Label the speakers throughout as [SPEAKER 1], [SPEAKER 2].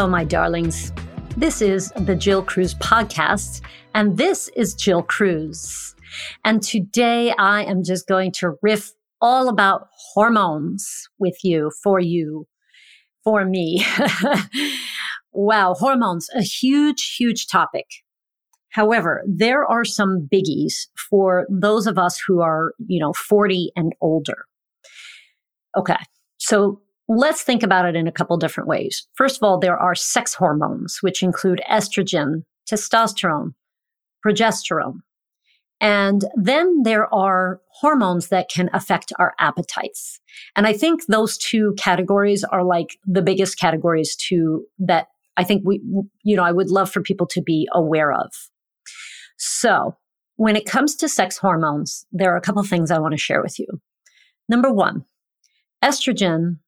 [SPEAKER 1] Hello, my darlings. This is the Jill Cruz podcast, and this is Jill Cruz. And today I am just going to riff all about hormones with you, for you, for me. wow, hormones, a huge, huge topic. However, there are some biggies for those of us who are, you know, 40 and older. Okay. So let's think about it in a couple different ways. First of all, there are sex hormones, which include estrogen, testosterone, progesterone. And then there are hormones that can affect our appetites. And I think those two categories are like the biggest categories to that I think we, you know, I would love for people to be aware of. So when it comes to sex hormones, there are a couple things I want to share with you. Number one, estrogen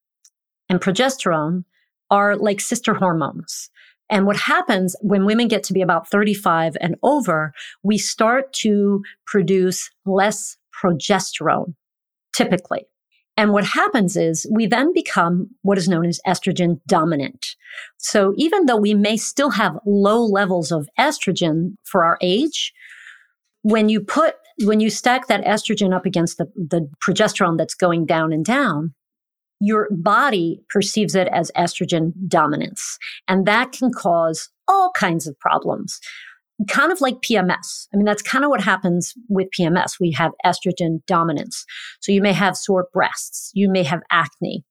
[SPEAKER 1] and progesterone are like sister hormones. And what happens when women get to be about 35 and over, we start to produce less progesterone, typically. And what happens is we then become what is known as estrogen dominant. So even though we may still have low levels of estrogen for our age, when you put, when you stack that estrogen up against the, the progesterone that's going down and down, your body perceives it as estrogen dominance. And that can cause all kinds of problems. Kind of like PMS. I mean, that's kind of what happens with PMS. We have estrogen dominance. So you may have sore breasts. You may have acne.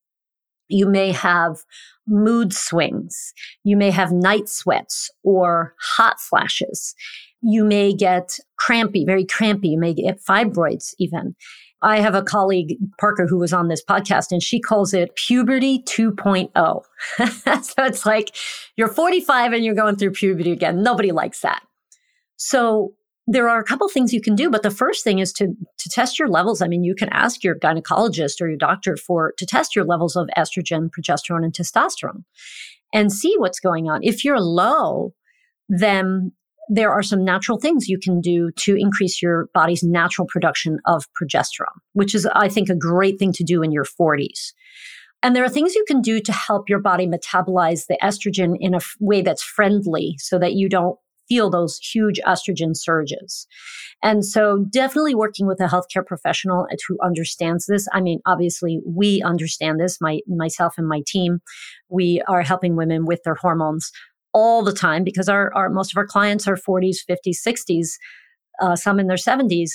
[SPEAKER 1] You may have mood swings. You may have night sweats or hot flashes. You may get crampy, very crampy. You may get fibroids even. I have a colleague, Parker, who was on this podcast, and she calls it puberty 2.0. so it's like you're 45 and you're going through puberty again. Nobody likes that. So there are a couple things you can do, but the first thing is to to test your levels. I mean, you can ask your gynecologist or your doctor for to test your levels of estrogen, progesterone, and testosterone, and see what's going on. If you're low, then there are some natural things you can do to increase your body's natural production of progesterone, which is, I think, a great thing to do in your 40s. And there are things you can do to help your body metabolize the estrogen in a f- way that's friendly so that you don't feel those huge estrogen surges. And so definitely working with a healthcare professional who understands this. I mean, obviously we understand this, my, myself and my team, we are helping women with their hormones all the time because our, our most of our clients are 40s, 50s, 60s, uh, some in their 70s.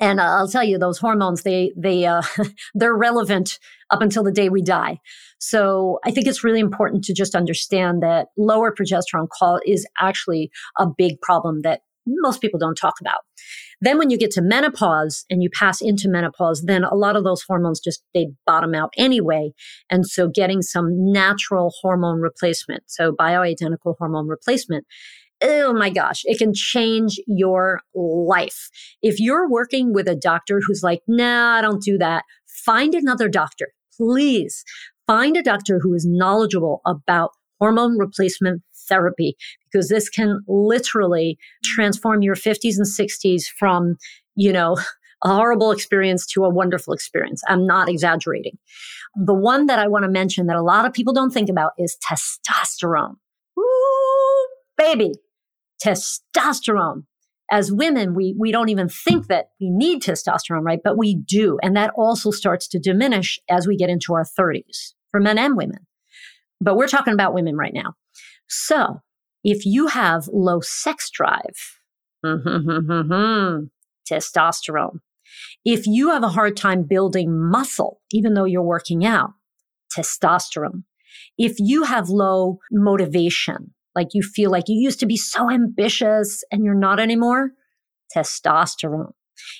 [SPEAKER 1] And I'll tell you, those hormones, they, they, uh, they're relevant up until the day we die. So I think it's really important to just understand that lower progesterone call is actually a big problem that most people don't talk about. Then when you get to menopause and you pass into menopause, then a lot of those hormones just, they bottom out anyway. And so getting some natural hormone replacement, so bioidentical hormone replacement, oh my gosh, it can change your life. If you're working with a doctor who's like, nah, I don't do that, find another doctor. Please find a doctor who is knowledgeable about hormone replacement therapy because this can literally transform your 50s and 60s from, you know, a horrible experience to a wonderful experience. I'm not exaggerating. The one that I want to mention that a lot of people don't think about is testosterone. Woo, baby, testosterone. As women, we, we don't even think that we need testosterone, right? But we do. And that also starts to diminish as we get into our 30s for men and women. But we're talking about women right now. So if you have low sex drive, testosterone. If you have a hard time building muscle, even though you're working out, testosterone. If you have low motivation, like you feel like you used to be so ambitious and you're not anymore, testosterone.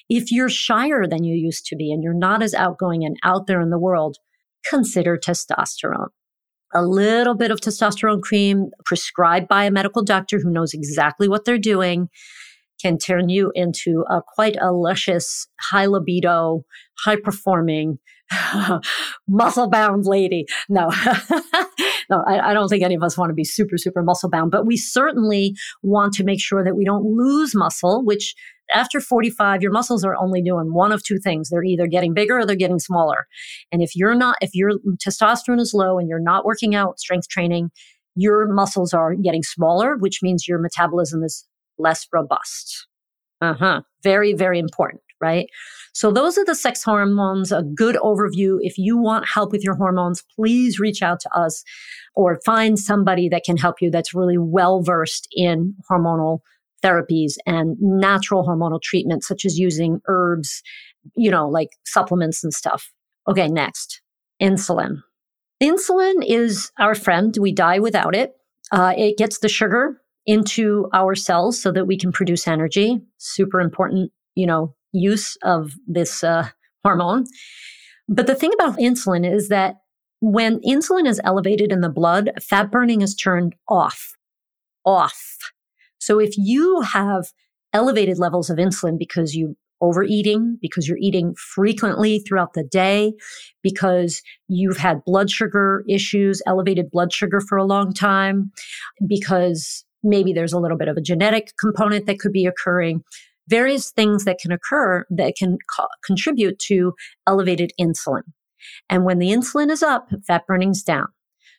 [SPEAKER 1] If you're shyer than you used to be and you're not as outgoing and out there in the world, consider testosterone a little bit of testosterone cream prescribed by a medical doctor who knows exactly what they're doing can turn you into a quite a luscious, high libido, high performing, muscle bound lady. No, no, I, I, don't think any of us want to be super, super muscle bound, but we certainly want to make sure that we don't lose muscle, which after 45, your muscles are only doing one of two things. They're either getting bigger or they're getting smaller. And if you're not, if your testosterone is low and you're not working out strength training, your muscles are getting smaller, which means your metabolism is less robust. Uh huh. Very, very important, right? So those are the sex hormones, a good overview. If you want help with your hormones, please reach out to us or find somebody that can help you that's really well versed in hormonal therapies and natural hormonal treatments, such as using herbs, you know, like supplements and stuff. Okay, next, insulin. Insulin is our friend. We die without it. Uh, it gets the sugar into our cells so that we can produce energy. Super important, you know, use of this uh, hormone. But the thing about insulin is that when insulin is elevated in the blood, fat burning is turned off. Off. So if you have elevated levels of insulin because you overeating, because you're eating frequently throughout the day, because you've had blood sugar issues, elevated blood sugar for a long time, because maybe there's a little bit of a genetic component that could be occurring, various things that can occur that can co- contribute to elevated insulin. And when the insulin is up, fat burning's down.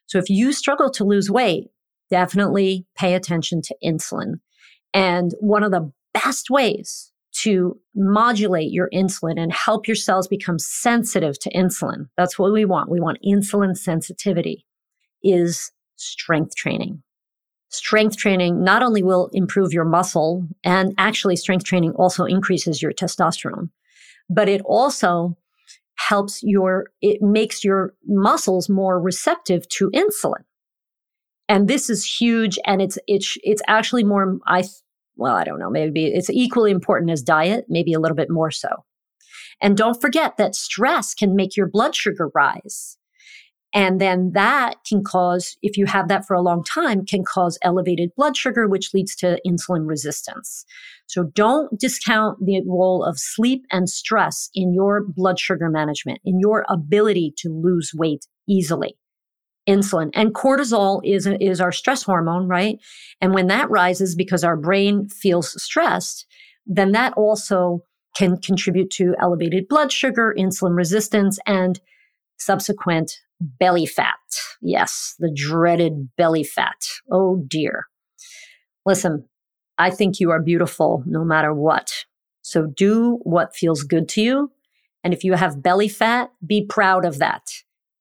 [SPEAKER 1] So if you struggle to lose weight, definitely pay attention to insulin. And one of the best ways to modulate your insulin and help your cells become sensitive to insulin, that's what we want. We want insulin sensitivity is strength training strength training not only will improve your muscle and actually strength training also increases your testosterone, but it also helps your, it makes your muscles more receptive to insulin. And this is huge. And it's, it's, it's actually more, I, well, I don't know, maybe it's equally important as diet, maybe a little bit more so. And don't forget that stress can make your blood sugar rise. And then that can cause, if you have that for a long time, can cause elevated blood sugar, which leads to insulin resistance. So don't discount the role of sleep and stress in your blood sugar management, in your ability to lose weight easily. Insulin and cortisol is, is our stress hormone, right? And when that rises because our brain feels stressed, then that also can contribute to elevated blood sugar, insulin resistance, and subsequent belly fat. Yes, the dreaded belly fat. Oh dear. Listen, I think you are beautiful no matter what. So do what feels good to you. And if you have belly fat, be proud of that.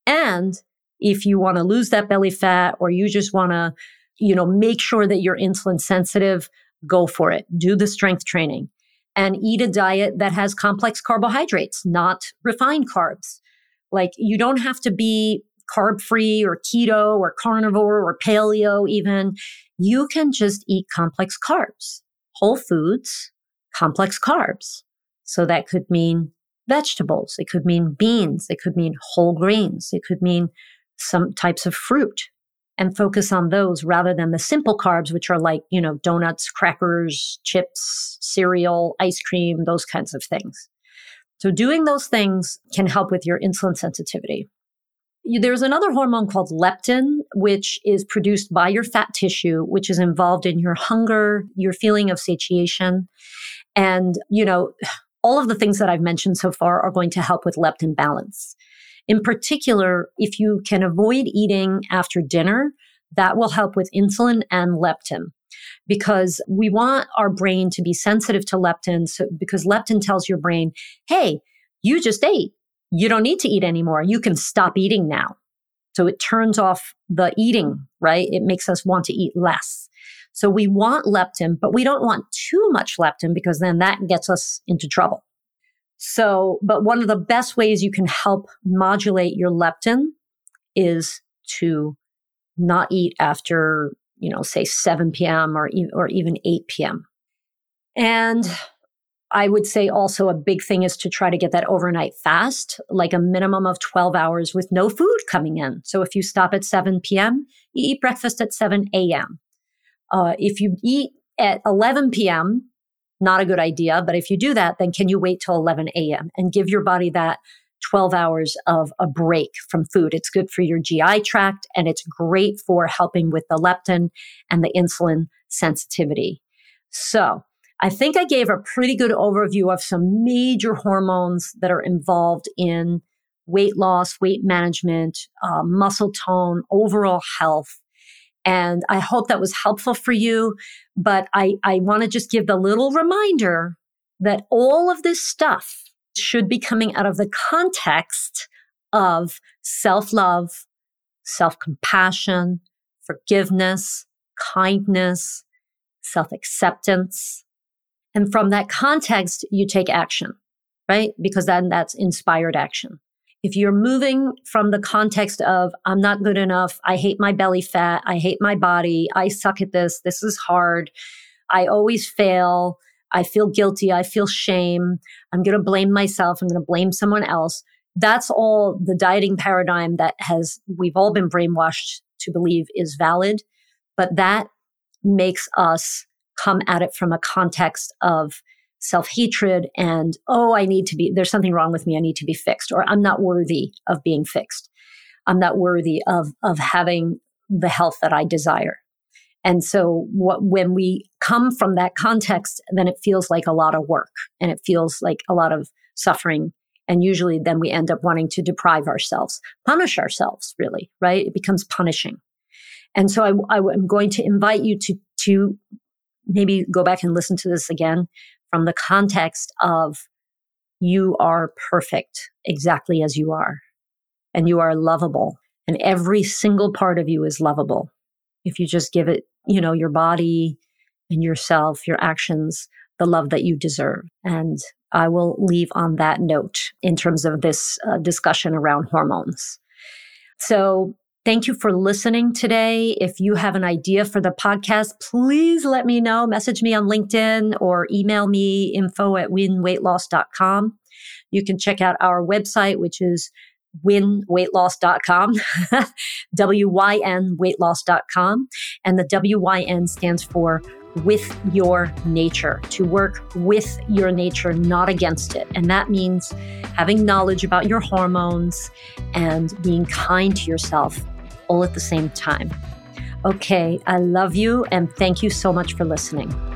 [SPEAKER 1] And if you want to lose that belly fat or you just want to, you know, make sure that you're insulin sensitive, go for it. Do the strength training and eat a diet that has complex carbohydrates, not refined carbs. Like you don't have to be carb free or keto or carnivore or paleo even. You can just eat complex carbs, whole foods, complex carbs. So that could mean vegetables. It could mean beans. It could mean whole grains. It could mean some types of fruit and focus on those rather than the simple carbs, which are like, you know, donuts, crackers, chips, cereal, ice cream, those kinds of things. So doing those things can help with your insulin sensitivity. There's another hormone called leptin, which is produced by your fat tissue, which is involved in your hunger, your feeling of satiation. And, you know, all of the things that I've mentioned so far are going to help with leptin balance. In particular, if you can avoid eating after dinner, that will help with insulin and leptin because we want our brain to be sensitive to leptin. So, because leptin tells your brain, hey, you just ate. You don't need to eat anymore. You can stop eating now. So it turns off the eating, right? It makes us want to eat less. So we want leptin, but we don't want too much leptin because then that gets us into trouble. So, but one of the best ways you can help modulate your leptin is to not eat after you know, say 7 p.m. or, or even 8 p.m. And I would say also a big thing is to try to get that overnight fast, like a minimum of 12 hours with no food coming in. So if you stop at 7 p.m., you eat breakfast at 7 a.m. Uh, if you eat at 11 p.m., not a good idea. But if you do that, then can you wait till 11 a.m. and give your body that 12 hours of a break from food. It's good for your GI tract and it's great for helping with the leptin and the insulin sensitivity. So I think I gave a pretty good overview of some major hormones that are involved in weight loss, weight management, uh, muscle tone, overall health. And I hope that was helpful for you. But I, I want to just give the little reminder that all of this stuff should be coming out of the context of self love, self compassion, forgiveness, kindness, self acceptance. And from that context, you take action, right? Because then that's inspired action. If you're moving from the context of, I'm not good enough, I hate my belly fat, I hate my body, I suck at this, this is hard, I always fail, I feel guilty, I feel shame, I'm going to blame myself, I'm going to blame someone else. That's all the dieting paradigm that has, we've all been brainwashed to believe is valid. But that makes us come at it from a context of self hatred and, oh, I need to be, there's something wrong with me. I need to be fixed, or I'm not worthy of being fixed. I'm not worthy of, of having the health that I desire. And so what, when we come from that context, then it feels like a lot of work and it feels like a lot of suffering. And usually then we end up wanting to deprive ourselves, punish ourselves, really, right? It becomes punishing. And so I, I, am going to invite you to, to maybe go back and listen to this again from the context of you are perfect exactly as you are and you are lovable and every single part of you is lovable. If you just give it you know your body and yourself your actions the love that you deserve. And i will leave on that note in terms of this uh, discussion around hormones. So Thank you for listening today. If you have an idea for the podcast, please let me know. Message me on LinkedIn or email me info at wynweightloss.com. You can check out our website, which is wynweightloss.com, W-Y-N weightloss.com. And the W-Y-N stands for with your nature, to work with your nature, not against it. And that means having knowledge about your hormones and being kind to yourself all at the same time. Okay, I love you and thank you so much for listening.